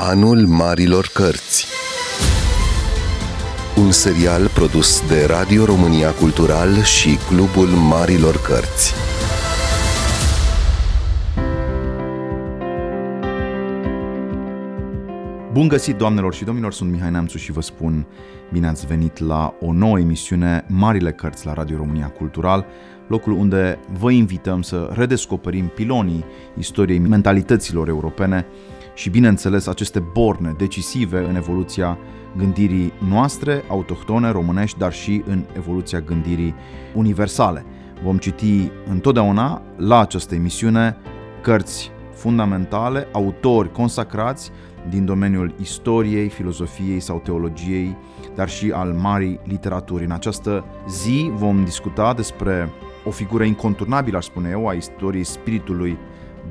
Anul Marilor Cărți. Un serial produs de Radio România Cultural și Clubul Marilor Cărți. Bun găsit, doamnelor și domnilor, sunt Mihai Neamțu și vă spun bine ați venit la o nouă emisiune Marile Cărți la Radio România Cultural, locul unde vă invităm să redescoperim pilonii istoriei mentalităților europene și, bineînțeles, aceste borne decisive în evoluția gândirii noastre, autohtone, românești, dar și în evoluția gândirii universale. Vom citi întotdeauna la această emisiune cărți fundamentale, autori consacrați din domeniul istoriei, filozofiei sau teologiei, dar și al marii literaturi. În această zi vom discuta despre o figură inconturnabilă, aș spune eu, a istoriei spiritului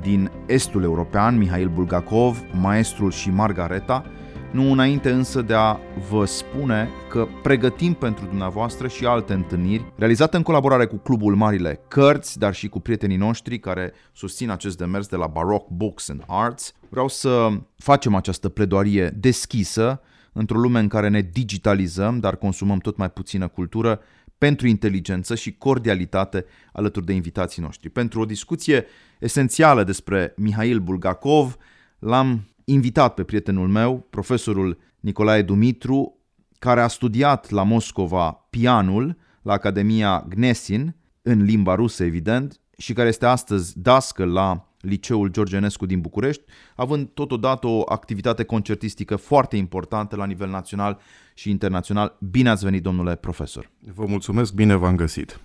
din estul european, Mihail Bulgakov, maestrul și Margareta, nu înainte însă de a vă spune că pregătim pentru dumneavoastră și alte întâlniri realizate în colaborare cu Clubul Marile Cărți, dar și cu prietenii noștri care susțin acest demers de la Baroque Books and Arts. Vreau să facem această pledoarie deschisă într-o lume în care ne digitalizăm, dar consumăm tot mai puțină cultură, pentru inteligență și cordialitate alături de invitații noștri. Pentru o discuție esențială despre Mihail Bulgakov, l-am invitat pe prietenul meu, profesorul Nicolae Dumitru, care a studiat la Moscova pianul la Academia Gnesin, în limba rusă, evident, și care este astăzi dascăl la Liceul George Enescu din București, având totodată o activitate concertistică foarte importantă la nivel național și internațional. Bine ați venit, domnule profesor! Vă mulțumesc, bine v-am găsit!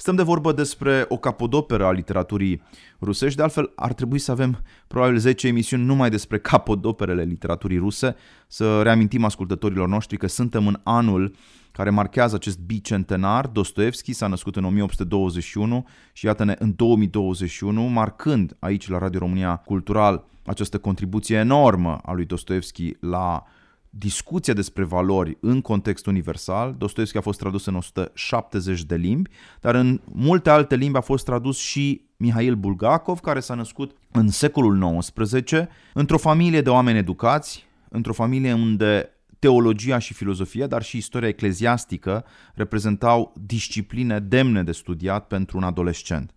Stăm de vorbă despre o capodoperă a literaturii rusești, de altfel ar trebui să avem probabil 10 emisiuni numai despre capodoperele literaturii ruse, să reamintim ascultătorilor noștri că suntem în anul care marchează acest bicentenar. Dostoevski s-a născut în 1821 și iată-ne în 2021, marcând aici la Radio România Cultural această contribuție enormă a lui Dostoevski la discuția despre valori în context universal. Dostoevski a fost tradus în 170 de limbi, dar în multe alte limbi a fost tradus și Mihail Bulgakov, care s-a născut în secolul XIX, într-o familie de oameni educați, într-o familie unde teologia și filozofia, dar și istoria ecleziastică reprezentau discipline demne de studiat pentru un adolescent.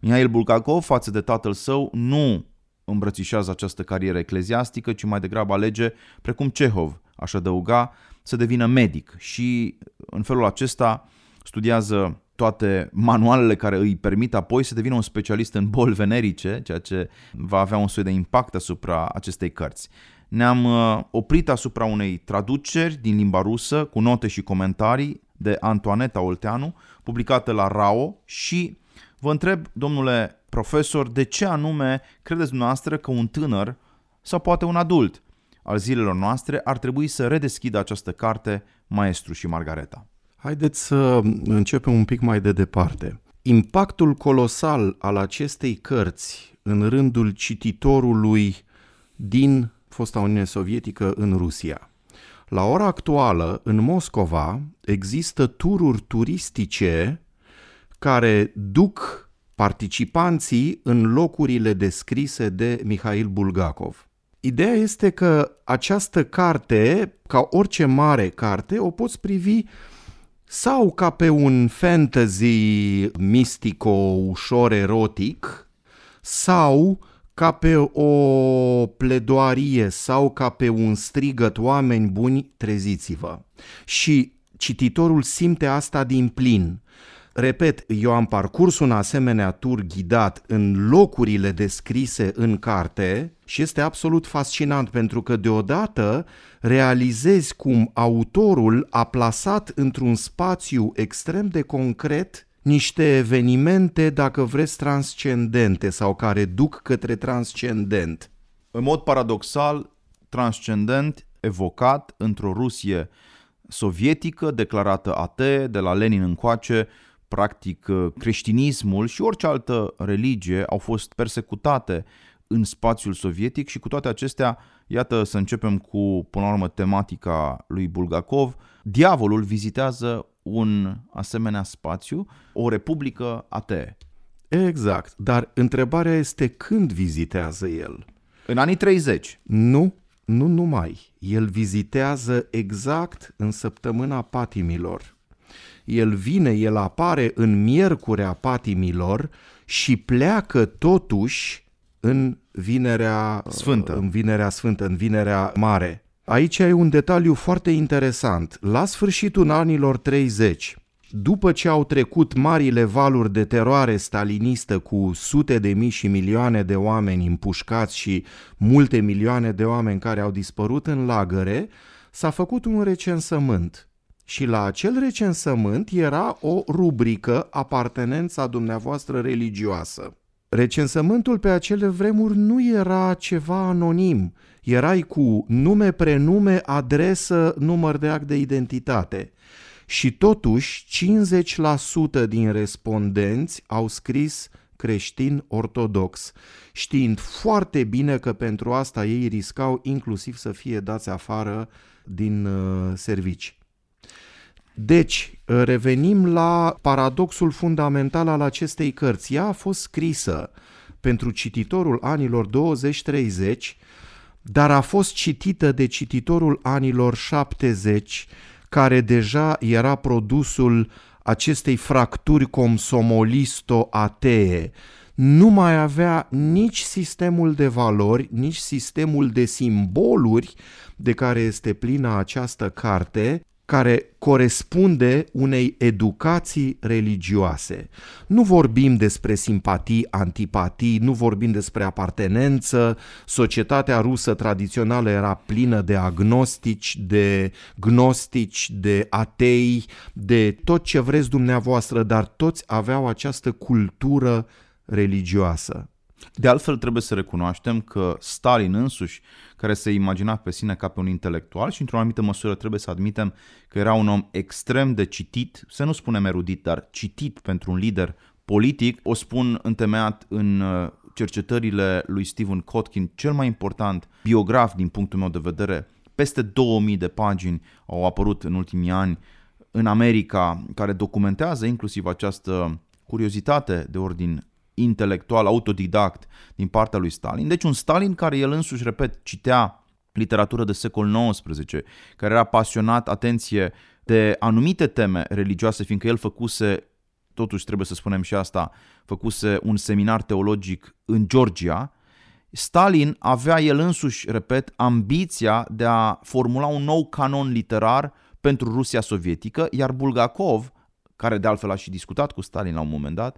Mihail Bulgakov, față de tatăl său, nu îmbrățișează această carieră ecleziastică, ci mai degrabă alege, precum Cehov aș adăuga, să devină medic și în felul acesta studiază toate manualele care îi permit apoi să devină un specialist în boli venerice, ceea ce va avea un soi de impact asupra acestei cărți. Ne-am uh, oprit asupra unei traduceri din limba rusă cu note și comentarii de Antoaneta Olteanu, publicată la RAO și vă întreb, domnule profesor, de ce anume credeți dumneavoastră că un tânăr sau poate un adult al zilelor noastre ar trebui să redeschidă această carte Maestru și Margareta? Haideți să începem un pic mai de departe. Impactul colosal al acestei cărți în rândul cititorului din fosta Uniune Sovietică în Rusia. La ora actuală, în Moscova, există tururi turistice care duc participanții în locurile descrise de Mihail Bulgakov. Ideea este că această carte, ca orice mare carte, o poți privi sau ca pe un fantasy mistico ușor erotic, sau ca pe o pledoarie sau ca pe un strigăt oameni buni, treziți-vă. Și cititorul simte asta din plin. Repet, eu am parcurs un asemenea tur ghidat în locurile descrise în carte și este absolut fascinant pentru că deodată realizezi cum autorul a plasat într-un spațiu extrem de concret niște evenimente, dacă vreți, transcendente sau care duc către transcendent. În mod paradoxal, transcendent, evocat într-o Rusie sovietică, declarată atee, de la Lenin încoace, practic creștinismul și orice altă religie au fost persecutate în spațiul sovietic și cu toate acestea, iată să începem cu, până la urmă, tematica lui Bulgakov. Diavolul vizitează un asemenea spațiu, o republică atee. Exact, dar întrebarea este când vizitează el? În anii 30. Nu, nu numai, el vizitează exact în săptămâna patimilor. El vine, el apare în miercurea patimilor și pleacă totuși în vinerea Sfântă. în vinerea sfântă, în vinerea mare. Aici e un detaliu foarte interesant. La sfârșitul anilor 30, după ce au trecut marile valuri de teroare stalinistă cu sute de mii și milioane de oameni împușcați și multe milioane de oameni care au dispărut în lagăre, s-a făcut un recensământ. Și la acel recensământ era o rubrică apartenența dumneavoastră religioasă. Recensământul pe acele vremuri nu era ceva anonim, erai cu nume, prenume, adresă, număr de act de identitate. Și totuși 50% din respondenți au scris creștin ortodox, știind foarte bine că pentru asta ei riscau inclusiv să fie dați afară din uh, servici. Deci, revenim la paradoxul fundamental al acestei cărți. Ea a fost scrisă pentru cititorul anilor 20-30, dar a fost citită de cititorul anilor 70, care deja era produsul acestei fracturi comsomolisto-atee. Nu mai avea nici sistemul de valori, nici sistemul de simboluri de care este plină această carte, care corespunde unei educații religioase. Nu vorbim despre simpatii, antipatii, nu vorbim despre apartenență. Societatea rusă tradițională era plină de agnostici, de gnostici, de atei, de tot ce vreți dumneavoastră, dar toți aveau această cultură religioasă. De altfel, trebuie să recunoaștem că Stalin însuși, care se imagina pe sine ca pe un intelectual și într-o anumită măsură trebuie să admitem că era un om extrem de citit, să nu spunem erudit, dar citit pentru un lider politic, o spun întemeiat în uh, cercetările lui Stephen Kotkin, cel mai important biograf din punctul meu de vedere, peste 2000 de pagini au apărut în ultimii ani în America, care documentează inclusiv această curiozitate de ordin intelectual, autodidact din partea lui Stalin. Deci un Stalin care el însuși, repet, citea literatură de secol XIX, care era pasionat, atenție, de anumite teme religioase, fiindcă el făcuse, totuși trebuie să spunem și asta, făcuse un seminar teologic în Georgia, Stalin avea el însuși, repet, ambiția de a formula un nou canon literar pentru Rusia sovietică, iar Bulgakov, care de altfel a și discutat cu Stalin la un moment dat,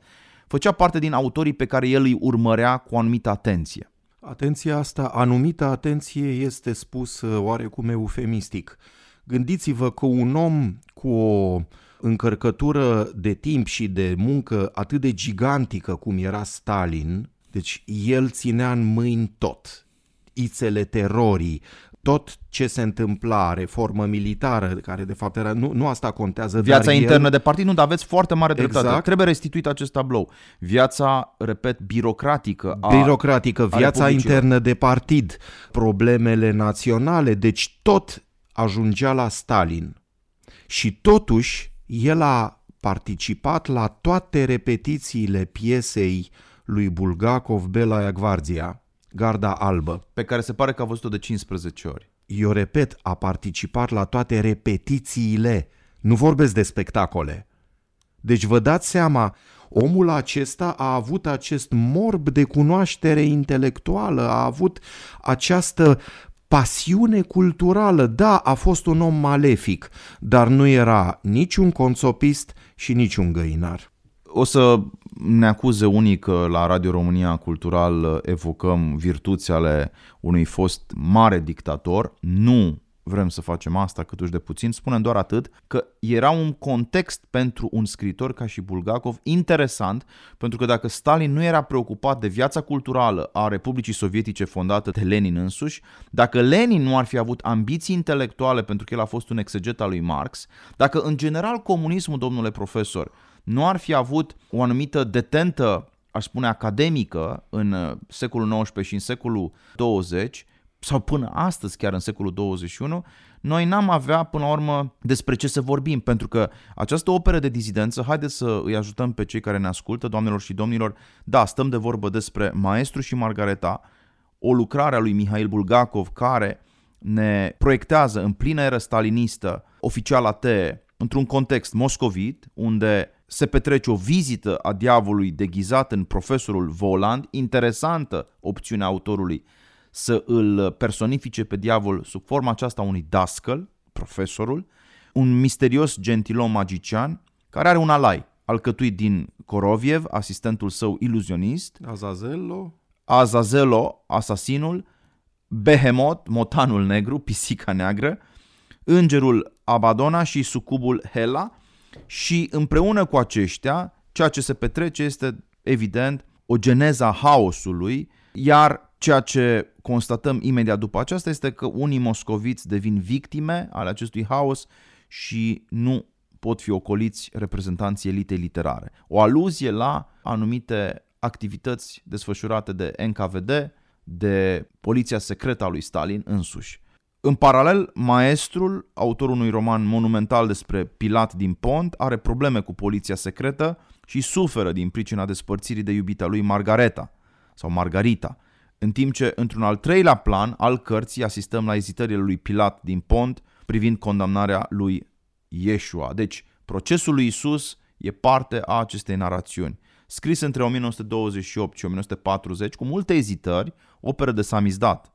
făcea parte din autorii pe care el îi urmărea cu anumită atenție. Atenția asta, anumită atenție, este spus uh, oarecum eufemistic. Gândiți-vă că un om cu o încărcătură de timp și de muncă atât de gigantică cum era Stalin, deci el ținea în mâini tot, ițele terorii, tot ce se întâmpla, reformă militară, care de fapt era, nu, nu asta contează. Viața dar internă el, de partid, nu, dar aveți foarte mare dreptate. Exact. Trebuie restituit acest tablou. Viața, repet, birocratică. A, birocratică, a viața republicilor. internă de partid, problemele naționale, deci tot ajungea la Stalin. Și totuși, el a participat la toate repetițiile piesei lui Bulgakov Bela Gvardia, Garda Albă. pe care se pare că a văzut-o de 15 ori. Eu repet, a participat la toate repetițiile. Nu vorbesc de spectacole. Deci vă dați seama, omul acesta a avut acest morb de cunoaștere intelectuală, a avut această pasiune culturală. Da, a fost un om malefic, dar nu era niciun consopist și niciun găinar. O să ne acuze unii că la Radio România Cultural evocăm virtuți ale unui fost mare dictator. Nu vrem să facem asta câtuși de puțin, spunem doar atât că era un context pentru un scriitor ca și Bulgakov interesant, pentru că dacă Stalin nu era preocupat de viața culturală a Republicii Sovietice fondată de Lenin însuși, dacă Lenin nu ar fi avut ambiții intelectuale pentru că el a fost un exeget al lui Marx, dacă în general comunismul, domnule profesor, nu ar fi avut o anumită detentă, aș spune, academică în uh, secolul XIX și în secolul 20, sau până astăzi, chiar în secolul 21, noi n-am avea până la urmă despre ce să vorbim, pentru că această operă de dizidență, haideți să îi ajutăm pe cei care ne ascultă, doamnelor și domnilor, da, stăm de vorbă despre Maestru și Margareta, o lucrare a lui Mihail Bulgakov care ne proiectează în plină eră stalinistă oficial atee într-un context moscovit, unde se petrece o vizită a diavolului deghizat în profesorul Voland, interesantă opțiunea autorului să îl personifice pe diavol sub forma aceasta unui dascăl, profesorul, un misterios gentilom magician care are un alai, alcătuit din Koroviev, asistentul său iluzionist, Azazello, Azazelo, asasinul, Behemoth, motanul negru, pisica neagră, îngerul Abadona și sucubul Hela și împreună cu aceștia, ceea ce se petrece este evident o geneza haosului, iar ceea ce constatăm imediat după aceasta este că unii moscoviți devin victime ale acestui haos și nu pot fi ocoliți reprezentanții elitei literare. O aluzie la anumite activități desfășurate de NKVD, de poliția secretă a lui Stalin însuși. În paralel, maestrul, autorul unui roman monumental despre Pilat din Pont, are probleme cu poliția secretă și suferă din pricina despărțirii de iubita lui Margareta sau Margarita, în timp ce, într-un al treilea plan al cărții, asistăm la ezitările lui Pilat din Pont privind condamnarea lui Yeshua. Deci, procesul lui Isus e parte a acestei narațiuni. Scris între 1928 și 1940, cu multe ezitări, operă de samizdat.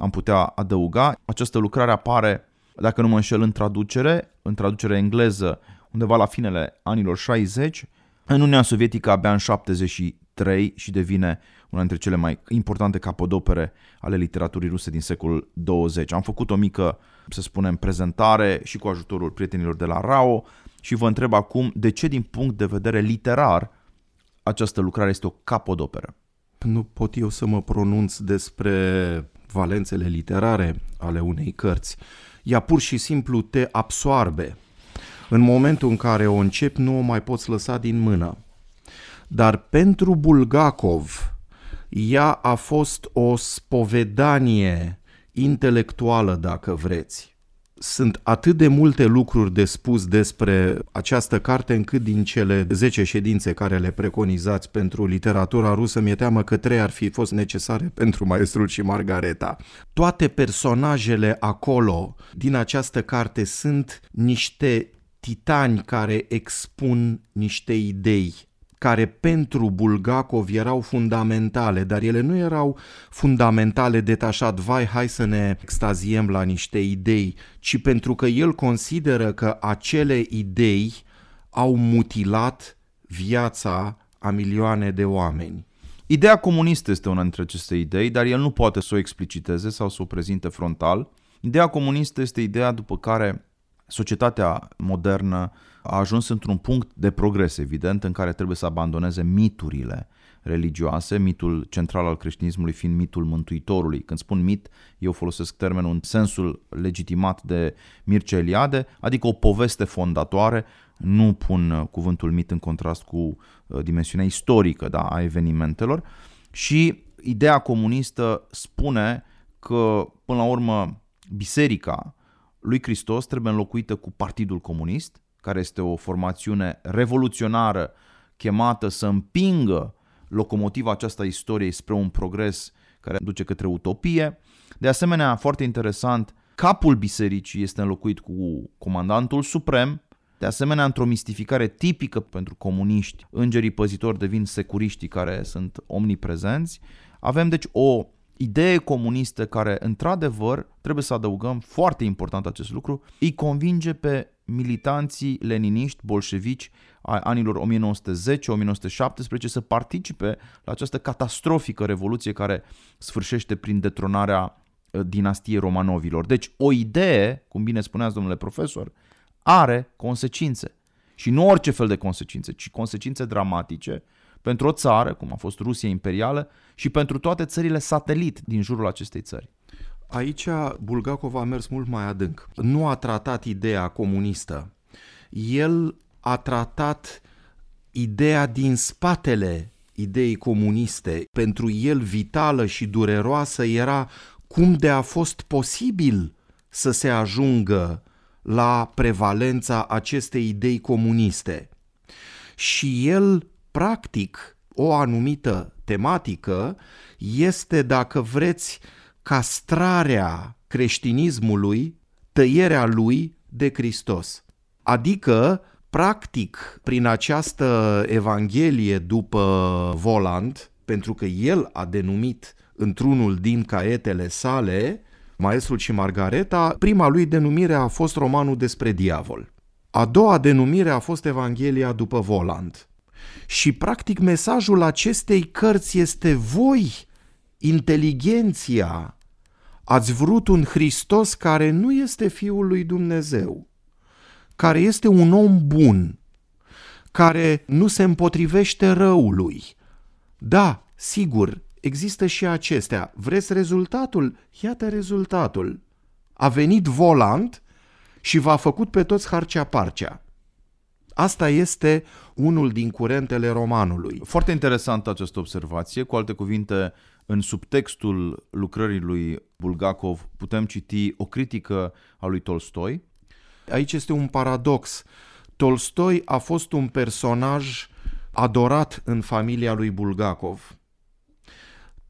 Am putea adăuga, această lucrare apare, dacă nu mă înșel, în traducere, în traducere engleză, undeva la finele anilor 60, în Uniunea Sovietică abia în 73 și devine una dintre cele mai importante capodopere ale literaturii ruse din secolul 20. Am făcut o mică, să spunem, prezentare și cu ajutorul prietenilor de la RAO și vă întreb acum de ce din punct de vedere literar această lucrare este o capodoperă. Nu pot eu să mă pronunț despre valențele literare ale unei cărți. Ea pur și simplu te absoarbe. În momentul în care o începi, nu o mai poți lăsa din mână. Dar pentru Bulgakov, ea a fost o spovedanie intelectuală, dacă vreți. Sunt atât de multe lucruri de spus despre această carte încât din cele 10 ședințe care le preconizați pentru literatura rusă, mi-e teamă că trei ar fi fost necesare pentru Maestrul și Margareta. Toate personajele acolo din această carte sunt niște titani care expun niște idei care pentru Bulgakov erau fundamentale, dar ele nu erau fundamentale detașat, vai, hai să ne extaziem la niște idei, ci pentru că el consideră că acele idei au mutilat viața a milioane de oameni. Ideea comunistă este una dintre aceste idei, dar el nu poate să o expliciteze sau să o prezinte frontal. Ideea comunistă este ideea după care societatea modernă a ajuns într-un punct de progres, evident, în care trebuie să abandoneze miturile religioase, mitul central al creștinismului fiind mitul Mântuitorului. Când spun mit, eu folosesc termenul în sensul legitimat de Mircea Eliade, adică o poveste fondatoare, nu pun cuvântul mit în contrast cu uh, dimensiunea istorică da, a evenimentelor și ideea comunistă spune că, până la urmă, biserica lui Hristos trebuie înlocuită cu Partidul Comunist, care este o formațiune revoluționară chemată să împingă locomotiva aceasta istoriei spre un progres care duce către utopie. De asemenea, foarte interesant, capul bisericii este înlocuit cu comandantul suprem, de asemenea, într-o mistificare tipică pentru comuniști, îngerii păzitori devin securiștii care sunt omniprezenți. Avem deci o idee comunistă care, într-adevăr, trebuie să adăugăm, foarte important acest lucru, îi convinge pe militanții leniniști bolșevici a anilor 1910-1917 să participe la această catastrofică revoluție care sfârșește prin detronarea uh, dinastiei Romanovilor. Deci o idee, cum bine spuneați domnule profesor, are consecințe. Și nu orice fel de consecințe, ci consecințe dramatice pentru o țară, cum a fost Rusia imperială, și pentru toate țările satelit din jurul acestei țări. Aici Bulgakov a mers mult mai adânc. Nu a tratat ideea comunistă. El a tratat ideea din spatele ideii comuniste. Pentru el vitală și dureroasă era cum de a fost posibil să se ajungă la prevalența acestei idei comuniste. Și el, practic, o anumită tematică este, dacă vreți, castrarea creștinismului tăierea lui de Hristos. Adică, practic, prin această Evanghelie după Voland, pentru că el a denumit într-unul din caietele sale, Maestrul și Margareta, prima lui denumire a fost romanul despre diavol. A doua denumire a fost Evanghelia după Voland. Și practic mesajul acestei cărți este voi, inteligenția, ați vrut un Hristos care nu este Fiul lui Dumnezeu, care este un om bun, care nu se împotrivește răului. Da, sigur, există și acestea. Vreți rezultatul? Iată rezultatul. A venit volant și v-a făcut pe toți harcea-parcea. Asta este unul din curentele romanului. Foarte interesantă această observație. Cu alte cuvinte, în subtextul lucrării lui Bulgakov putem citi o critică a lui Tolstoi. Aici este un paradox. Tolstoi a fost un personaj adorat în familia lui Bulgakov.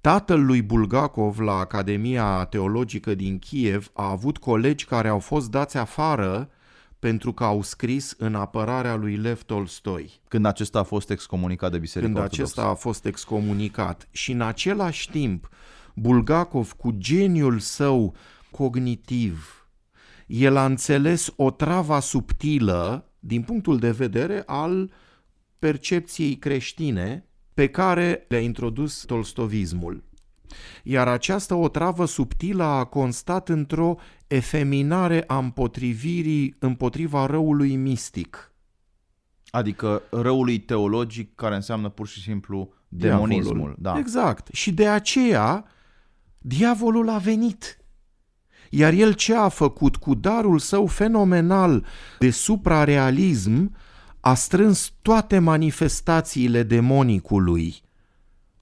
Tatăl lui Bulgakov la Academia Teologică din Kiev a avut colegi care au fost dați afară pentru că au scris în apărarea lui Lev Tolstoi. Când acesta a fost excomunicat de Biserica Când Ortodoxă. acesta a fost excomunicat. Și în același timp, Bulgakov, cu geniul său cognitiv, el a înțeles o travă subtilă din punctul de vedere al percepției creștine pe care le-a introdus tolstovismul. Iar această otravă subtilă a constat într-o efeminare a împotrivirii împotriva răului mistic. Adică răului teologic care înseamnă pur și simplu demonismul. Diavolul. Da. Exact. Și de aceea diavolul a venit. Iar el ce a făcut cu darul său fenomenal de suprarealism, a strâns toate manifestațiile demonicului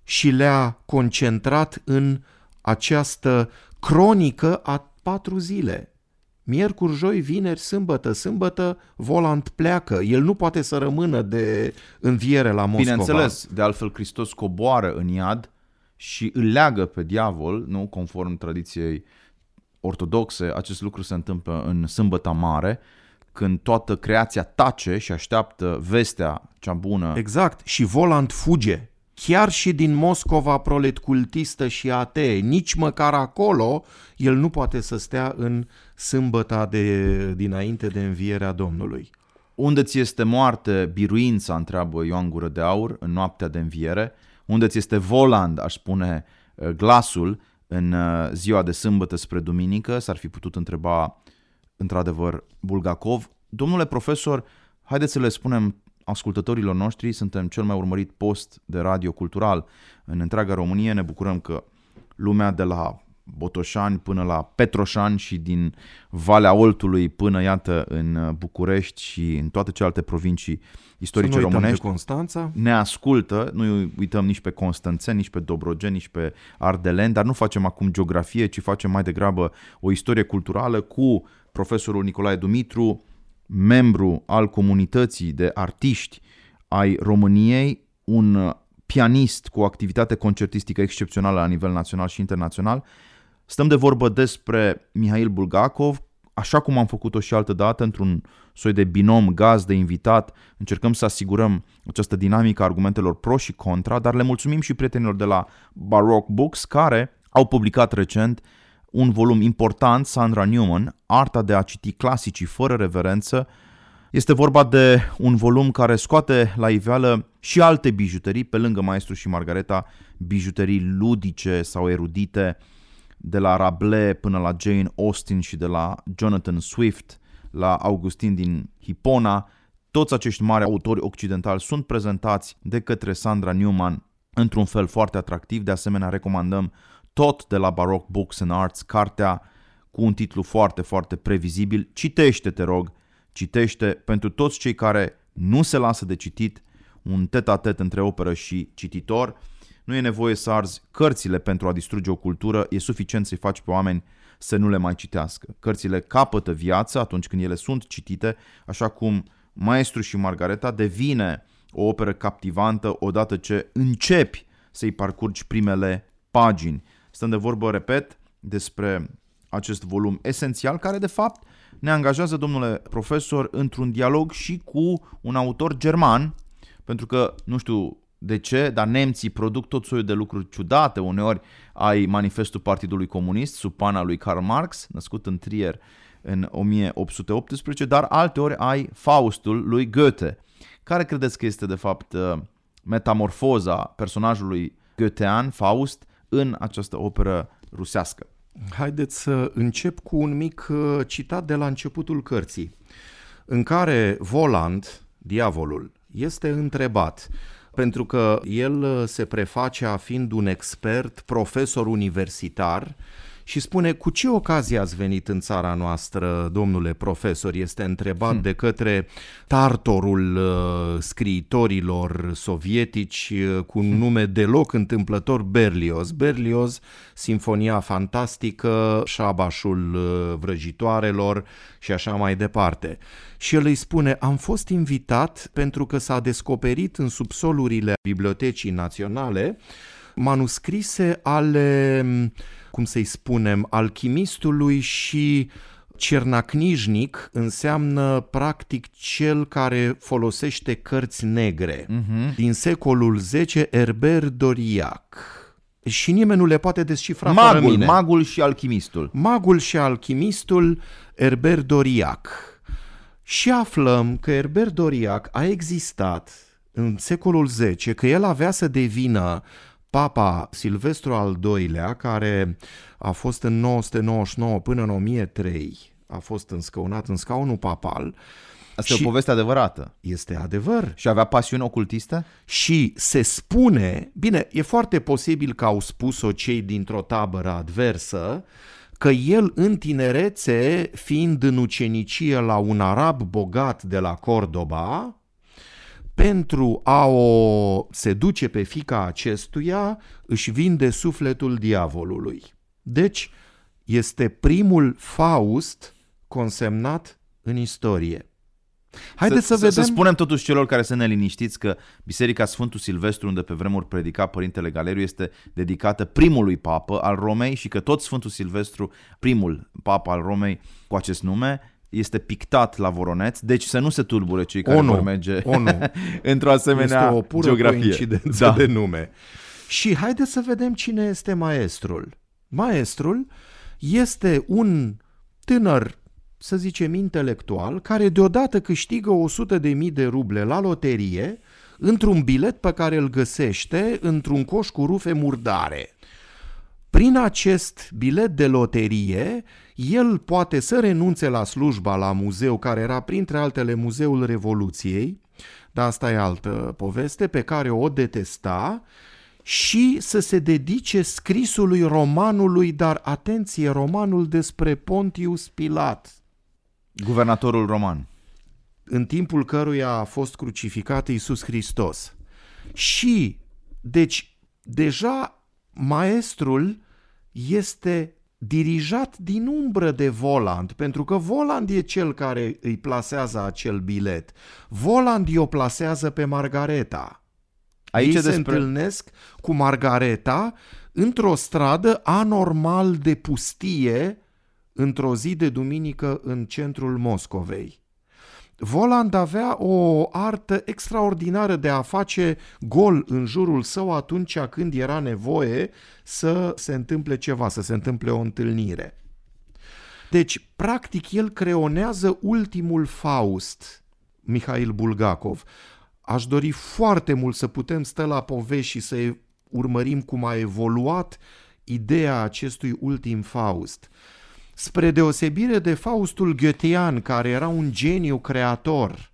și le-a concentrat în această cronică a patru zile. Miercuri, joi, vineri, sâmbătă, sâmbătă, Volant pleacă. El nu poate să rămână de înviere la Moscova. Bineînțeles, de altfel Hristos coboară în iad și îl leagă pe diavol, nu conform tradiției ortodoxe, acest lucru se întâmplă în sâmbăta mare, când toată creația tace și așteaptă vestea cea bună. Exact. Și Volant fuge. Chiar și din Moscova proletcultistă și atee, nici măcar acolo, el nu poate să stea în sâmbăta de, dinainte de învierea Domnului. Unde ți este moarte biruința, întreabă Ioan Gură de Aur, în noaptea de înviere? Unde ți este voland, aș spune, uh, glasul în uh, ziua de sâmbătă spre duminică? S-ar fi putut întreba, într-adevăr, Bulgakov. Domnule profesor, haideți să le spunem ascultătorilor noștri, suntem cel mai urmărit post de radio cultural în întreaga Românie. Ne bucurăm că lumea de la Botoșani până la Petroșani și din Valea Oltului până, iată, în București și în toate celelalte provincii istorice să nu uităm românești de Constanța. ne ascultă, nu uităm nici pe Constanțeni, nici pe Dobrogeni, nici pe Ardelen, dar nu facem acum geografie, ci facem mai degrabă o istorie culturală cu profesorul Nicolae Dumitru, membru al comunității de artiști ai României, un pianist cu o activitate concertistică excepțională la nivel național și internațional. Stăm de vorbă despre Mihail Bulgakov, așa cum am făcut-o și altă dată, într-un soi de binom gaz de invitat, încercăm să asigurăm această dinamică a argumentelor pro și contra, dar le mulțumim și prietenilor de la Baroque Books, care au publicat recent un volum important, Sandra Newman, Arta de a citi clasicii fără reverență. Este vorba de un volum care scoate la iveală și alte bijuterii, pe lângă Maestru și Margareta, bijuterii ludice sau erudite, de la Rabelais până la Jane Austen și de la Jonathan Swift la Augustin din Hipona. Toți acești mari autori occidentali sunt prezentați de către Sandra Newman într-un fel foarte atractiv. De asemenea, recomandăm tot de la Baroque Books and Arts, cartea cu un titlu foarte, foarte previzibil. Citește, te rog, citește pentru toți cei care nu se lasă de citit un tet-a-tet între operă și cititor. Nu e nevoie să arzi cărțile pentru a distruge o cultură, e suficient să-i faci pe oameni să nu le mai citească. Cărțile capătă viață atunci când ele sunt citite, așa cum Maestru și Margareta devine o operă captivantă odată ce începi să-i parcurgi primele pagini. Stăm de vorbă, repet, despre acest volum esențial care de fapt ne angajează, domnule profesor, într-un dialog și cu un autor german, pentru că, nu știu de ce, dar nemții produc tot soiul de lucruri ciudate, uneori ai manifestul Partidului Comunist sub pana lui Karl Marx, născut în Trier în 1818, dar alteori ai Faustul lui Goethe. Care credeți că este de fapt uh, metamorfoza personajului goethean, Faust, în această operă rusească? Haideți să încep cu un mic uh, citat de la începutul cărții, în care Voland, diavolul, este întrebat pentru că el uh, se preface a fiind un expert, profesor universitar și spune cu ce ocazie ați venit în țara noastră, domnule profesor, este întrebat hmm. de către tartorul uh, scriitorilor sovietici uh, cu un hmm. nume deloc întâmplător Berlioz. Berlioz, Sinfonia Fantastică, Șabașul uh, Vrăjitoarelor și așa mai departe. Și el îi spune, am fost invitat pentru că s-a descoperit în subsolurile Bibliotecii Naționale manuscrise ale cum să-i spunem, alchimistului și cernacnijnic înseamnă practic cel care folosește cărți negre. Uh-huh. Din secolul X, Herbert Doriac. Și nimeni nu le poate descifra magul, fără mine. Magul și alchimistul. Magul și alchimistul Herbert Doriac. Și aflăm că Herbert Doriac a existat în secolul X, că el avea să devină Papa Silvestru al II-lea, care a fost în 999 până în 1003, a fost înscăunat în scaunul papal, Asta și e o poveste adevărată. Este adevăr. Și avea pasiune ocultistă? Și se spune, bine, e foarte posibil că au spus-o cei dintr-o tabără adversă, că el în tinerețe, fiind în ucenicie la un arab bogat de la Cordoba, pentru a o seduce pe fica acestuia, își vinde sufletul diavolului. Deci, este primul Faust consemnat în istorie. Haideți să, să, vedem... să spunem totuși celor care sunt neliniștiți că Biserica Sfântul Silvestru, unde pe vremuri predica Părintele Galeriu, este dedicată primului papă al Romei și că tot Sfântul Silvestru, primul papă al Romei cu acest nume, este pictat la Voroneț, deci să nu se tulbure cei care ONU, vor merge ONU. într-o asemenea este o pură geografie. coincidență da. de nume. Și haideți să vedem cine este maestrul. Maestrul este un tânăr, să zicem, intelectual, care deodată câștigă 100 de mii de ruble la loterie într-un bilet pe care îl găsește într-un coș cu rufe murdare. Prin acest bilet de loterie, el poate să renunțe la slujba la muzeu, care era printre altele Muzeul Revoluției, dar asta e altă poveste, pe care o detesta, și să se dedice scrisului romanului, dar atenție, romanul despre Pontius Pilat. Guvernatorul roman. În timpul căruia a fost crucificat Iisus Hristos. Și, deci, deja maestrul este dirijat din umbră de Voland, pentru că Voland e cel care îi plasează acel bilet. Voland o plasează pe Margareta. Aici Ei despre... se întâlnesc cu Margareta într-o stradă anormal de pustie într-o zi de duminică în centrul Moscovei. Voland avea o artă extraordinară de a face gol în jurul său atunci când era nevoie să se întâmple ceva, să se întâmple o întâlnire. Deci, practic, el creonează ultimul Faust, Mihail Bulgakov. Aș dori foarte mult să putem sta la povești și să urmărim cum a evoluat ideea acestui ultim Faust. Spre deosebire de Faustul Goethean, care era un geniu creator,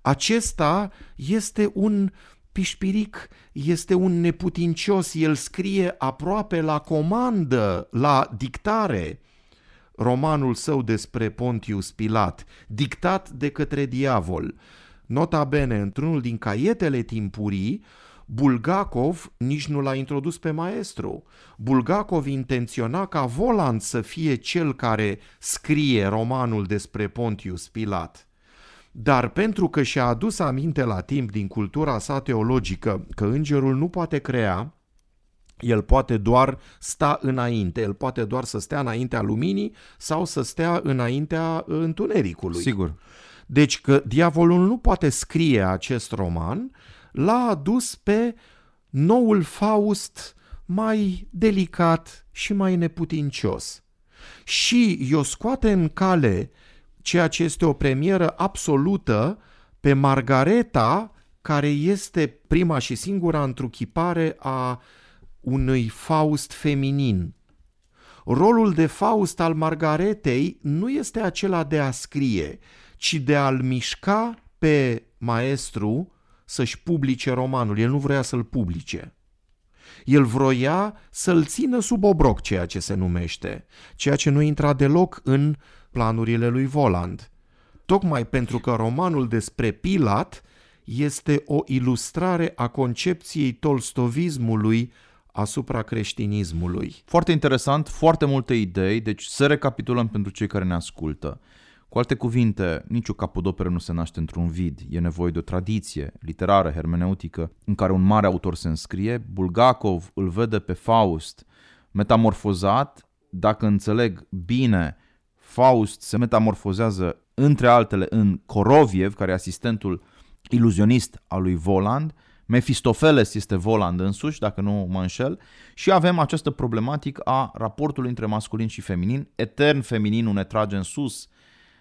acesta este un pișpiric, este un neputincios, el scrie aproape la comandă, la dictare, romanul său despre Pontius Pilat, dictat de către diavol. Nota bene, într-unul din caietele timpurii, Bulgakov nici nu l-a introdus pe maestru. Bulgakov intenționa ca Voland să fie cel care scrie romanul despre Pontius Pilat. Dar pentru că și-a adus aminte la timp din cultura sa teologică că îngerul nu poate crea, El poate doar sta înainte, el poate doar să stea înaintea luminii sau să stea înaintea întunericului. Sigur. Deci că diavolul nu poate scrie acest roman, l-a adus pe noul Faust mai delicat și mai neputincios. Și i-o scoate în cale ceea ce este o premieră absolută pe Margareta, care este prima și singura întruchipare a unui Faust feminin. Rolul de Faust al Margaretei nu este acela de a scrie, ci de a-l mișca pe maestru să-și publice romanul. El nu vrea să-l publice. El vroia să-l țină sub obroc, ceea ce se numește, ceea ce nu intra deloc în planurile lui Voland. Tocmai pentru că romanul despre Pilat este o ilustrare a concepției tolstovismului asupra creștinismului. Foarte interesant, foarte multe idei, deci să recapitulăm pentru cei care ne ascultă. Cu alte cuvinte, nicio capodoperă nu se naște într-un vid. E nevoie de o tradiție literară, hermeneutică, în care un mare autor se înscrie. Bulgakov îl vede pe Faust metamorfozat. Dacă înțeleg bine, Faust se metamorfozează între altele în Koroviev, care e asistentul iluzionist al lui Voland, Mefistofeles este Voland însuși, dacă nu mă înșel, și avem această problematică a raportului între masculin și feminin. Etern femininul ne trage în sus,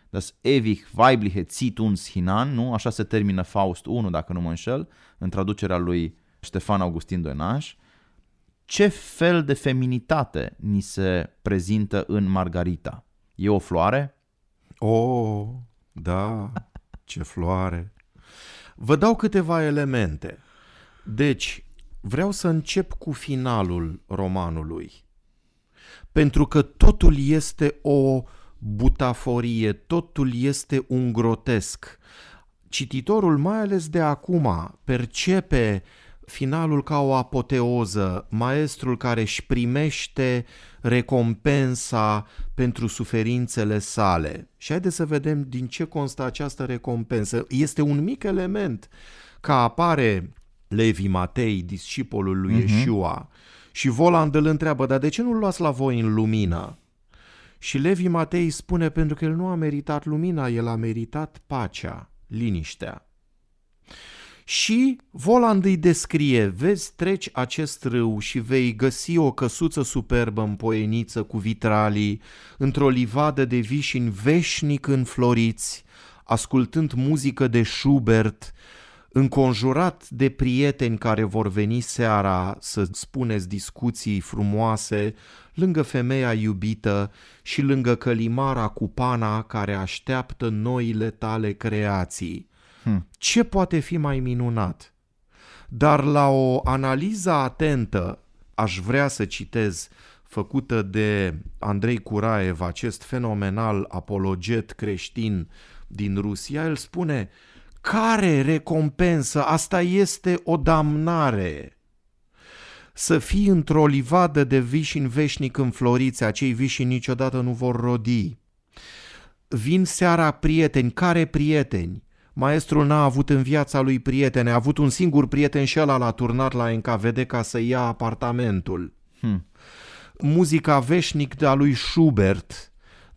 das ewig weibliche zieht uns hinan, nu? Așa se termină Faust 1, dacă nu mă înșel, în traducerea lui Ștefan Augustin Doinaș. Ce fel de feminitate ni se prezintă în Margarita? E o floare? Oh, da, ce floare! Vă dau câteva elemente. Deci, vreau să încep cu finalul romanului. Pentru că totul este o butaforie, totul este un grotesc. Cititorul, mai ales de acum, percepe finalul ca o apoteoză, maestrul care își primește recompensa pentru suferințele sale. Și haideți să vedem din ce constă această recompensă. Este un mic element ca apare Levi Matei, discipolul lui uh-huh. Yeshua, și Voland îl întreabă, dar de ce nu-l luați la voi în lumină? Și Levi Matei spune, pentru că el nu a meritat lumina, el a meritat pacea, liniștea. Și Voland îi descrie, vezi, treci acest râu și vei găsi o căsuță superbă în poeniță cu vitralii, într-o livadă de vișini veșnic înfloriți, ascultând muzică de Schubert, înconjurat de prieteni care vor veni seara să spuneți discuții frumoase, lângă femeia iubită și lângă călimara cu pana care așteaptă noile tale creații. Hmm. Ce poate fi mai minunat? Dar la o analiză atentă, aș vrea să citez făcută de Andrei Curaev, acest fenomenal apologet creștin din Rusia, el spune care recompensă? Asta este o damnare. Să fii într-o livadă de vișini veșnic înfloriți, acei vișini niciodată nu vor rodi. Vin seara prieteni, care prieteni? Maestrul n-a avut în viața lui prietene, a avut un singur prieten și ăla l-a turnat la NKVD ca să ia apartamentul. Hmm. Muzica veșnic de a lui Schubert,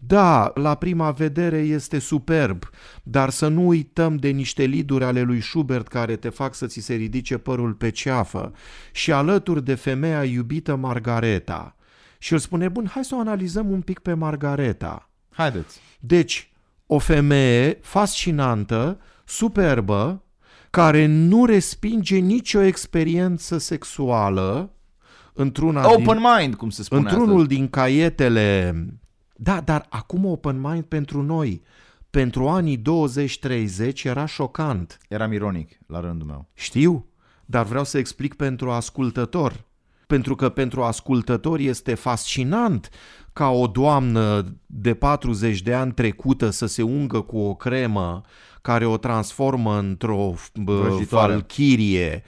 da, la prima vedere este superb, dar să nu uităm de niște liduri ale lui Schubert care te fac să ți se ridice părul pe ceafă și alături de femeia iubită Margareta. Și el spune, bun, hai să o analizăm un pic pe Margareta. Haideți. Deci, o femeie fascinantă, superbă, care nu respinge nicio experiență sexuală într-una Open din, mind, cum se spune într-unul astăzi. din caietele da, dar acum open mind pentru noi, pentru anii 20-30 era șocant. Eram ironic la rândul meu. Știu, dar vreau să explic pentru ascultător. Pentru că pentru ascultător este fascinant ca o doamnă de 40 de ani trecută să se ungă cu o cremă care o transformă într-o falchirie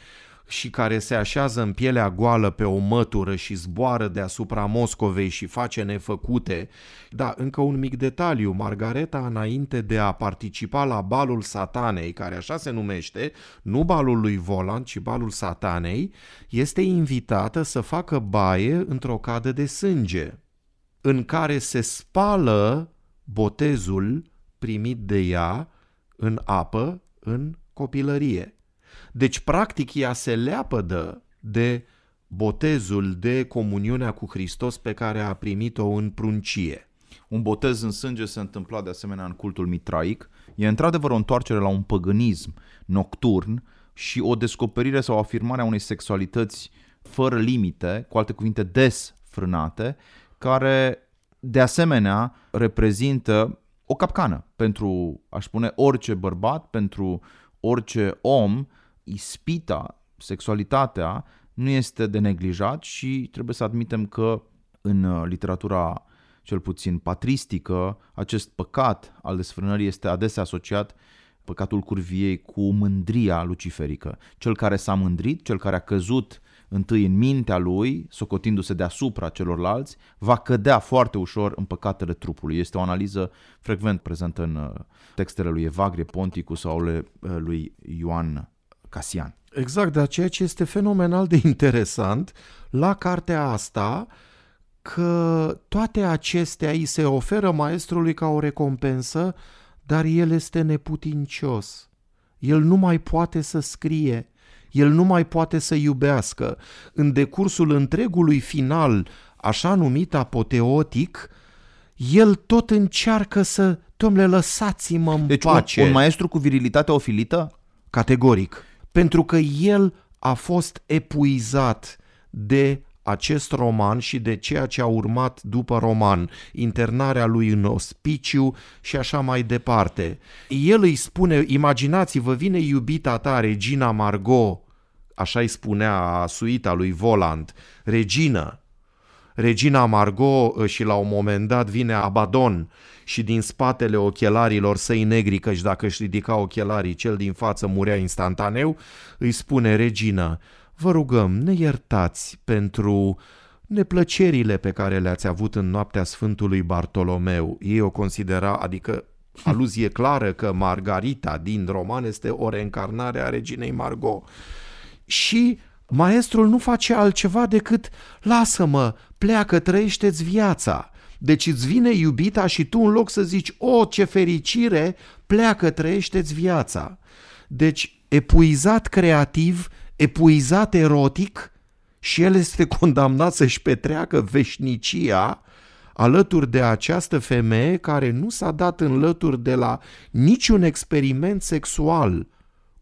și care se așează în pielea goală pe o mătură și zboară deasupra Moscovei și face nefăcute. Da, încă un mic detaliu. Margareta, înainte de a participa la balul satanei, care așa se numește, nu balul lui Volan, ci balul satanei, este invitată să facă baie într-o cadă de sânge, în care se spală botezul primit de ea în apă în copilărie. Deci, practic, ea se leapădă de botezul, de comuniunea cu Hristos pe care a primit-o în pruncie. Un botez în sânge se întâmpla de asemenea în cultul mitraic. E într-adevăr o întoarcere la un păgânism nocturn și o descoperire sau afirmare a unei sexualități fără limite, cu alte cuvinte desfrânate, care de asemenea reprezintă o capcană pentru, aș spune, orice bărbat, pentru orice om, ispita, sexualitatea nu este de neglijat și trebuie să admitem că în uh, literatura cel puțin patristică, acest păcat al desfrânării este adesea asociat păcatul curviei cu mândria luciferică. Cel care s-a mândrit, cel care a căzut întâi în mintea lui, socotindu-se deasupra celorlalți, va cădea foarte ușor în păcatele trupului. Este o analiză frecvent prezentă în uh, textele lui Evagrie Ponticus sau uh, lui Ioan Casian. Exact, dar ceea ce este fenomenal de interesant la cartea asta, că toate acestea îi se oferă maestrului ca o recompensă, dar el este neputincios. El nu mai poate să scrie, el nu mai poate să iubească. În decursul întregului final, așa numit apoteotic, el tot încearcă să, domnule, lăsați-mă în deci pace. Un, un maestru cu virilitate ofilită? Categoric. Pentru că el a fost epuizat de acest roman și de ceea ce a urmat după roman, internarea lui în ospiciu și așa mai departe. El îi spune, imaginați-vă, vine iubita ta, Regina Margot, așa îi spunea suita lui Voland, regină. Regina Margot uh, și la un moment dat vine Abadon și din spatele ochelarilor săi negri, căci dacă își ridica ochelarii, cel din față murea instantaneu, îi spune Regina, vă rugăm, ne iertați pentru neplăcerile pe care le-ați avut în noaptea Sfântului Bartolomeu. Ei o considera, adică aluzie clară că Margarita din roman este o reîncarnare a reginei Margot și maestrul nu face altceva decât lasă-mă, pleacă, trăiește-ți viața. Deci îți vine iubita și tu în loc să zici, o, ce fericire, pleacă, trăiește-ți viața. Deci epuizat creativ, epuizat erotic și el este condamnat să-și petreacă veșnicia alături de această femeie care nu s-a dat în lături de la niciun experiment sexual,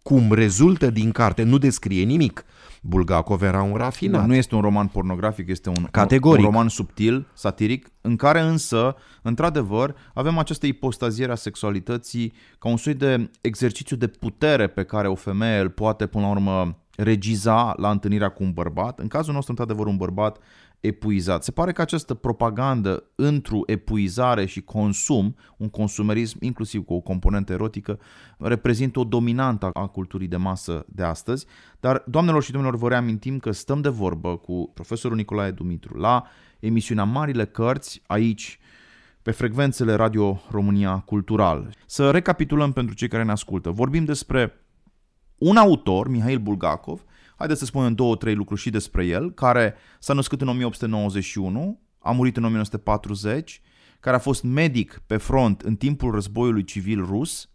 cum rezultă din carte, nu descrie nimic. Bulgakov era un rafinat. Nu, nu este un roman pornografic, este un, Categoric. un roman subtil, satiric, în care însă, într-adevăr, avem această ipostaziere a sexualității ca un soi de exercițiu de putere pe care o femeie îl poate, până la urmă, regiza la întâlnirea cu un bărbat. În cazul nostru, într-adevăr, un bărbat epuizat. Se pare că această propagandă într-o epuizare și consum, un consumerism inclusiv cu o componentă erotică, reprezintă o dominantă a culturii de masă de astăzi. Dar, doamnelor și domnilor, vă reamintim că stăm de vorbă cu profesorul Nicolae Dumitru la emisiunea Marile Cărți, aici, pe frecvențele Radio România Cultural. Să recapitulăm pentru cei care ne ascultă. Vorbim despre un autor, Mihail Bulgakov, haideți să spunem două, trei lucruri și despre el, care s-a născut în 1891, a murit în 1940, care a fost medic pe front în timpul războiului civil rus,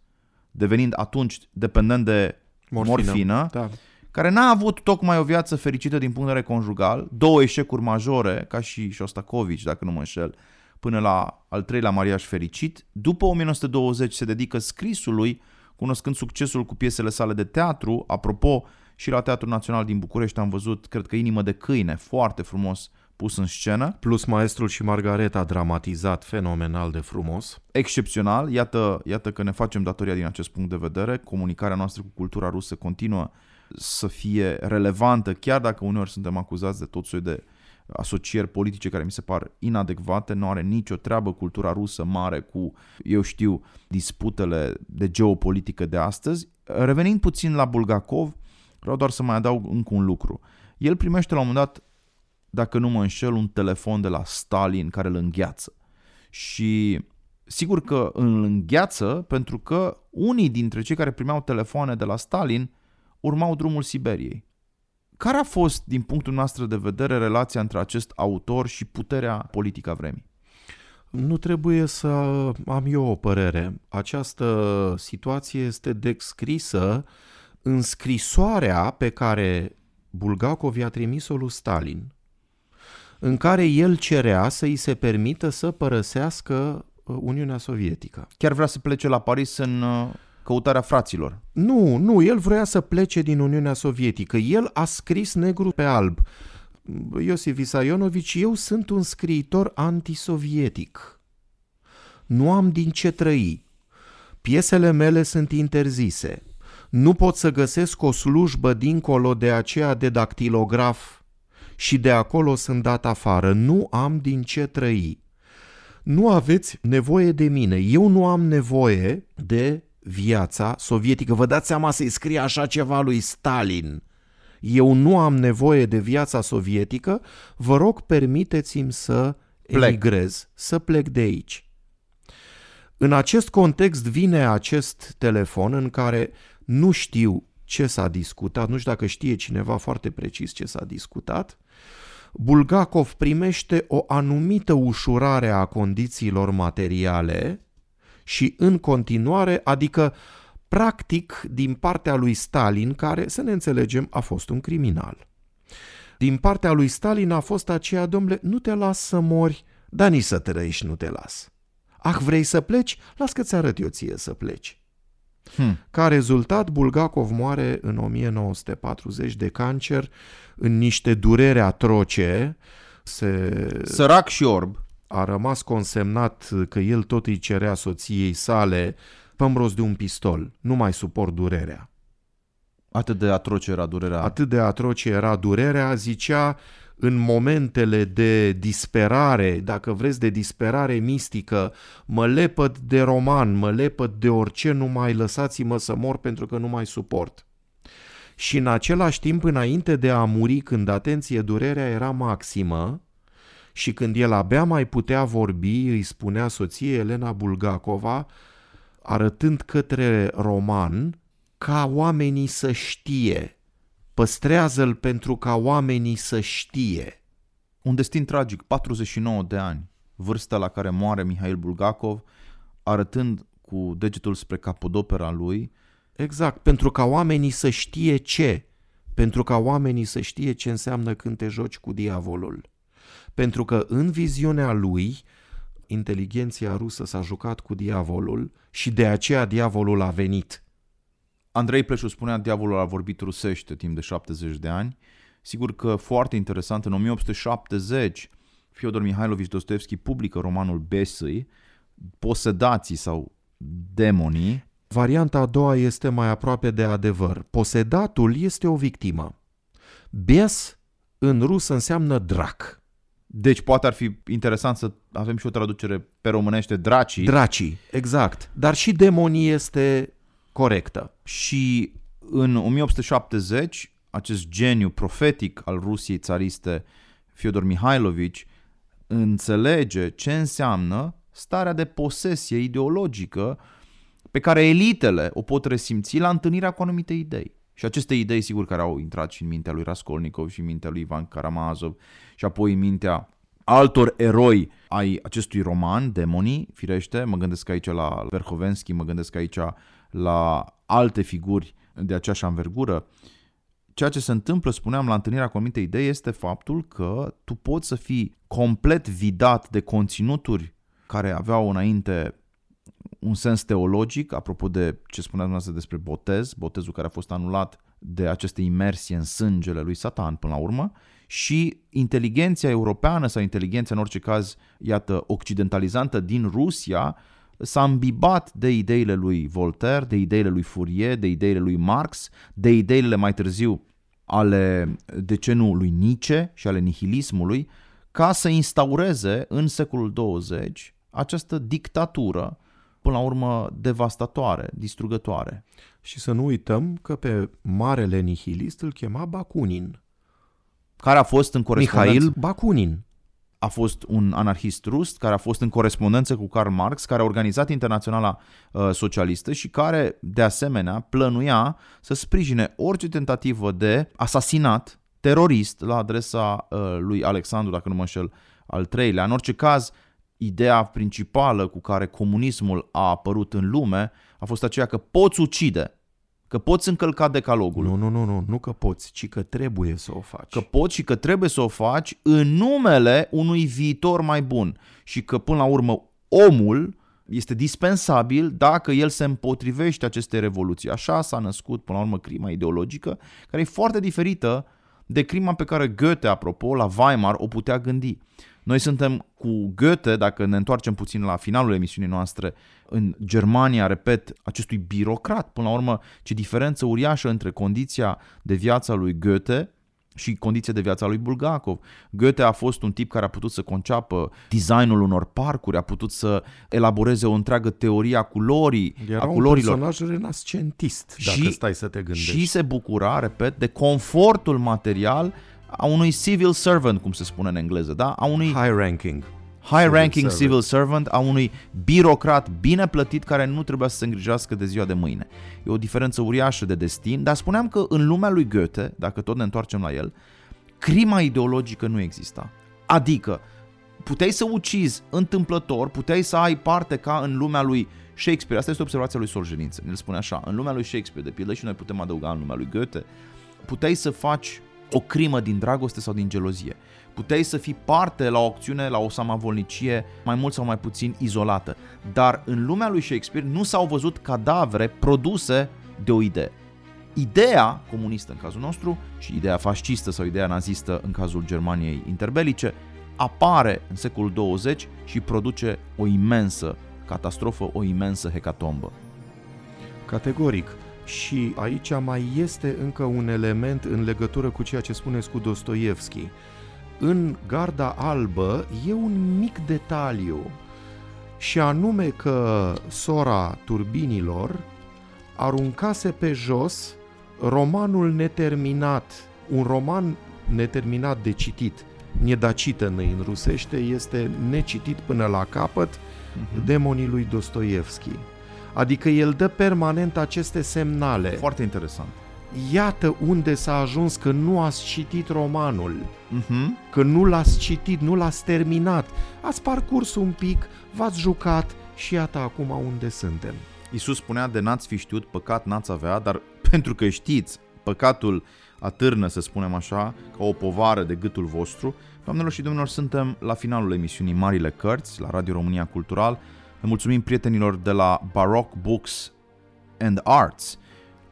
devenind atunci dependent de morfină, morfină Da. care n-a avut tocmai o viață fericită din punct de vedere conjugal, două eșecuri majore, ca și Shostakovich, dacă nu mă înșel, până la al treilea mariaj fericit. După 1920 se dedică scrisului, cunoscând succesul cu piesele sale de teatru. Apropo, și la Teatrul Național din București am văzut, cred că Inimă de câine, foarte frumos pus în scenă. Plus Maestrul și Margareta dramatizat fenomenal de frumos. Excepțional, iată, iată că ne facem datoria din acest punct de vedere. Comunicarea noastră cu cultura rusă continuă să fie relevantă, chiar dacă uneori suntem acuzați de tot soiul de asocieri politice care mi se par inadecvate, nu are nicio treabă cultura rusă mare cu, eu știu, disputele de geopolitică de astăzi. Revenind puțin la Bulgakov, Vreau doar să mai adaug încă un lucru. El primește la un moment dat, dacă nu mă înșel, un telefon de la Stalin care îl îngheață. Și sigur că îl îngheață pentru că unii dintre cei care primeau telefoane de la Stalin urmau drumul Siberiei. Care a fost, din punctul nostru de vedere, relația între acest autor și puterea politică a vremii? Nu trebuie să am eu o părere. Această situație este descrisă în scrisoarea pe care Bulgakov i-a trimis-o lui Stalin, în care el cerea să îi se permită să părăsească uh, Uniunea Sovietică. Chiar vrea să plece la Paris în uh, căutarea fraților. Nu, nu, el vrea să plece din Uniunea Sovietică. El a scris negru pe alb. Iosif Visaionovici, eu sunt un scriitor antisovietic. Nu am din ce trăi. Piesele mele sunt interzise. Nu pot să găsesc o slujbă dincolo de aceea de dactilograf și de acolo sunt dat afară. Nu am din ce trăi. Nu aveți nevoie de mine. Eu nu am nevoie de viața sovietică. Vă dați seama să-i scrie așa ceva lui Stalin. Eu nu am nevoie de viața sovietică, vă rog permiteți-mi să plec. emigrez, să plec de aici. În acest context vine acest telefon în care nu știu ce s-a discutat, nu știu dacă știe cineva foarte precis ce s-a discutat. Bulgakov primește o anumită ușurare a condițiilor materiale și în continuare, adică practic din partea lui Stalin, care, să ne înțelegem, a fost un criminal. Din partea lui Stalin a fost aceea, domnule, nu te las să mori, dar nici să trăiești nu te las. Ah, vrei să pleci? Las că-ți arăt eu ție să pleci. Hmm. Ca rezultat, Bulgakov moare în 1940 de cancer, în niște durere atroce. Se... Sărac și orb. A rămas consemnat că el tot îi cerea soției sale pămros de un pistol, nu mai suport durerea. Atât de atroce era durerea. Atât de atroce era durerea, zicea în momentele de disperare, dacă vreți de disperare mistică, mă lepăd de roman, mă lepăd de orice, nu mai lăsați-mă să mor pentru că nu mai suport. Și în același timp, înainte de a muri, când, atenție, durerea era maximă și când el abia mai putea vorbi, îi spunea soției Elena Bulgakova, arătând către roman, ca oamenii să știe Păstrează-l pentru ca oamenii să știe. Un destin tragic, 49 de ani, vârsta la care moare Mihail Bulgakov, arătând cu degetul spre capodopera lui. Exact, pentru ca oamenii să știe ce. Pentru ca oamenii să știe ce înseamnă când te joci cu diavolul. Pentru că în viziunea lui, inteligenția rusă s-a jucat cu diavolul și de aceea diavolul a venit – Andrei Pleșu spunea diavolul a vorbit rusește timp de 70 de ani. Sigur că foarte interesant, în 1870 Fyodor Mihailovici Dostoevski publică romanul Besăi, Posedații sau Demonii. Varianta a doua este mai aproape de adevăr. Posedatul este o victimă. Bes în rusă înseamnă drac. Deci poate ar fi interesant să avem și o traducere pe românește dracii. Dracii, exact. Dar și demonii este corectă. Și în 1870, acest geniu profetic al Rusiei țariste, Fyodor Mihailovici, înțelege ce înseamnă starea de posesie ideologică pe care elitele o pot resimți la întâlnirea cu anumite idei. Și aceste idei, sigur, care au intrat și în mintea lui Raskolnikov și în mintea lui Ivan Karamazov și apoi în mintea altor eroi ai acestui roman, Demonii, firește, mă gândesc aici la Verhovensky, mă gândesc aici la alte figuri de aceeași anvergură, ceea ce se întâmplă, spuneam, la întâlnirea cu anumite idei este faptul că tu poți să fii complet vidat de conținuturi care aveau înainte un sens teologic, apropo de ce spuneam dumneavoastră despre botez, botezul care a fost anulat de aceste imersie în sângele lui Satan până la urmă, și inteligența europeană sau inteligența în orice caz, iată, occidentalizantă din Rusia, s-a îmbibat de ideile lui Voltaire, de ideile lui Fourier, de ideile lui Marx, de ideile mai târziu ale, de ce nu, lui Nietzsche și ale nihilismului, ca să instaureze în secolul 20 această dictatură până la urmă devastatoare, distrugătoare. Și să nu uităm că pe marele nihilist îl chema Bakunin. Care a fost în corespondență... Mihail Bakunin. A fost un anarhist rus care a fost în corespondență cu Karl Marx, care a organizat Internaționala uh, Socialistă și care, de asemenea, plănuia să sprijine orice tentativă de asasinat terorist la adresa uh, lui Alexandru, dacă nu mă înșel, al treilea. În orice caz, ideea principală cu care comunismul a apărut în lume a fost aceea că poți ucide, că poți încălca decalogul. Nu, nu, nu, nu, nu că poți, ci că trebuie să o faci. Că poți și că trebuie să o faci în numele unui viitor mai bun și că până la urmă omul este dispensabil dacă el se împotrivește acestei revoluții. Așa s-a născut până la urmă crima ideologică, care e foarte diferită de crima pe care Goethe, apropo, la Weimar o putea gândi. Noi suntem cu Goethe, dacă ne întoarcem puțin la finalul emisiunii noastre, în Germania, repet, acestui birocrat. Până la urmă, ce diferență uriașă între condiția de viață a lui Goethe și condiția de viață a lui Bulgakov. Goethe a fost un tip care a putut să conceapă designul unor parcuri, a putut să elaboreze o întreagă teorie a culorii, Era a un culorilor. personaj renascentist, dacă Și- stai să te gândești. și se bucura, repet, de confortul material a unui civil servant, cum se spune în engleză, da? A unui High ranking. High-ranking servant. civil servant, a unui birocrat bine plătit care nu trebuia să se îngrijească de ziua de mâine. E o diferență uriașă de destin, dar spuneam că în lumea lui Goethe, dacă tot ne întoarcem la el, crima ideologică nu exista. Adică, puteai să ucizi întâmplător, puteai să ai parte ca în lumea lui Shakespeare. Asta este observația lui Solzhenitsyn. El spune așa, în lumea lui Shakespeare, de pildă, și noi putem adăuga în lumea lui Goethe, puteai să faci o crimă din dragoste sau din gelozie. Puteai să fii parte la o acțiune, la o samavolnicie mai mult sau mai puțin izolată. Dar în lumea lui Shakespeare nu s-au văzut cadavre produse de o idee. Ideea comunistă în cazul nostru și ideea fascistă sau ideea nazistă în cazul Germaniei interbelice apare în secolul 20 și produce o imensă catastrofă, o imensă hecatombă. Categoric. Și aici mai este încă un element în legătură cu ceea ce spuneți cu Dostoevski. În Garda Albă e un mic detaliu și anume că sora turbinilor aruncase pe jos romanul neterminat, un roman neterminat de citit, nedacită în rusește, este necitit până la capăt, demonii lui Dostoevski. Adică el dă permanent aceste semnale. Foarte interesant. Iată unde s-a ajuns că nu ați citit romanul, Uh-huh. că nu l-ați citit, nu l-ați terminat. Ați parcurs un pic, v-ați jucat și iată acum unde suntem. Iisus spunea de n-ați fi știut, păcat n-ați avea, dar pentru că știți, păcatul atârnă, să spunem așa, ca o povară de gâtul vostru. Doamnelor și domnilor, suntem la finalul emisiunii Marile Cărți, la Radio România Cultural. Le mulțumim prietenilor de la Baroque Books and Arts,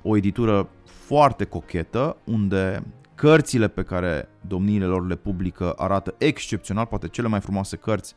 o editură foarte cochetă, unde cărțile pe care domniile lor le publică arată excepțional, poate cele mai frumoase cărți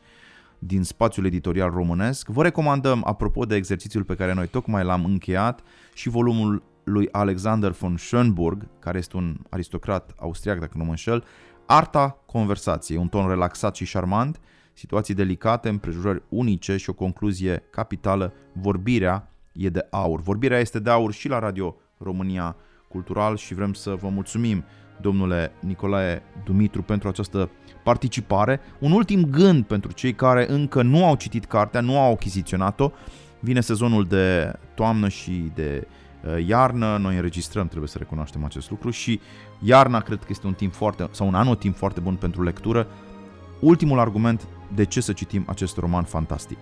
din spațiul editorial românesc. Vă recomandăm, apropo de exercițiul pe care noi tocmai l-am încheiat, și volumul lui Alexander von Schönburg, care este un aristocrat austriac, dacă nu mă înșel, Arta conversației, un ton relaxat și șarmant, situații delicate, împrejurări unice și o concluzie capitală, vorbirea e de aur. Vorbirea este de aur și la Radio România Cultural și vrem să vă mulțumim, domnule Nicolae Dumitru, pentru această participare. Un ultim gând pentru cei care încă nu au citit cartea, nu au achiziționat-o. Vine sezonul de toamnă și de uh, iarnă, noi înregistrăm, trebuie să recunoaștem acest lucru și iarna cred că este un timp foarte, sau un anotimp foarte bun pentru lectură. Ultimul argument de ce să citim acest roman fantastic.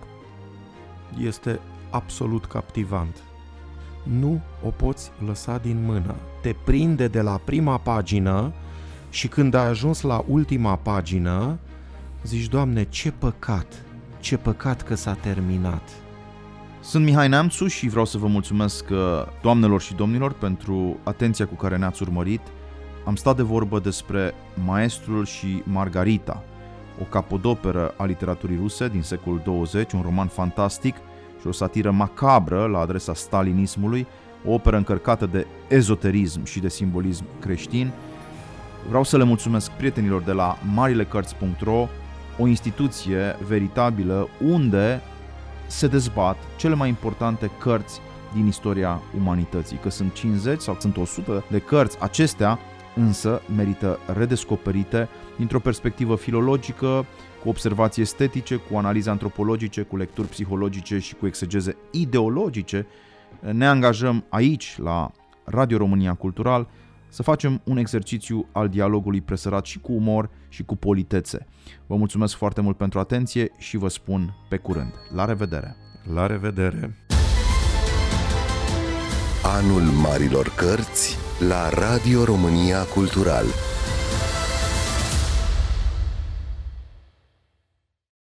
Este absolut captivant. Nu o poți lăsa din mână. Te prinde de la prima pagină și când ai ajuns la ultima pagină, zici, Doamne, ce păcat, ce păcat că s-a terminat. Sunt Mihai Neamțu și vreau să vă mulțumesc uh, doamnelor și domnilor pentru atenția cu care ne-ați urmărit. Am stat de vorbă despre Maestrul și Margarita, o capodoperă a literaturii ruse din secolul 20, un roman fantastic și o satiră macabră la adresa stalinismului, o operă încărcată de ezoterism și de simbolism creștin. Vreau să le mulțumesc prietenilor de la marilecărți.ro, o instituție veritabilă unde se dezbat cele mai importante cărți din istoria umanității, că sunt 50 sau sunt 100 de cărți, acestea însă merită redescoperite dintr-o perspectivă filologică, cu observații estetice, cu analize antropologice, cu lecturi psihologice și cu exegeze ideologice. Ne angajăm aici, la Radio România Cultural, să facem un exercițiu al dialogului presărat și cu umor și cu politețe. Vă mulțumesc foarte mult pentru atenție și vă spun pe curând. La revedere! La revedere! Anul Marilor Cărți la Radio România Cultural.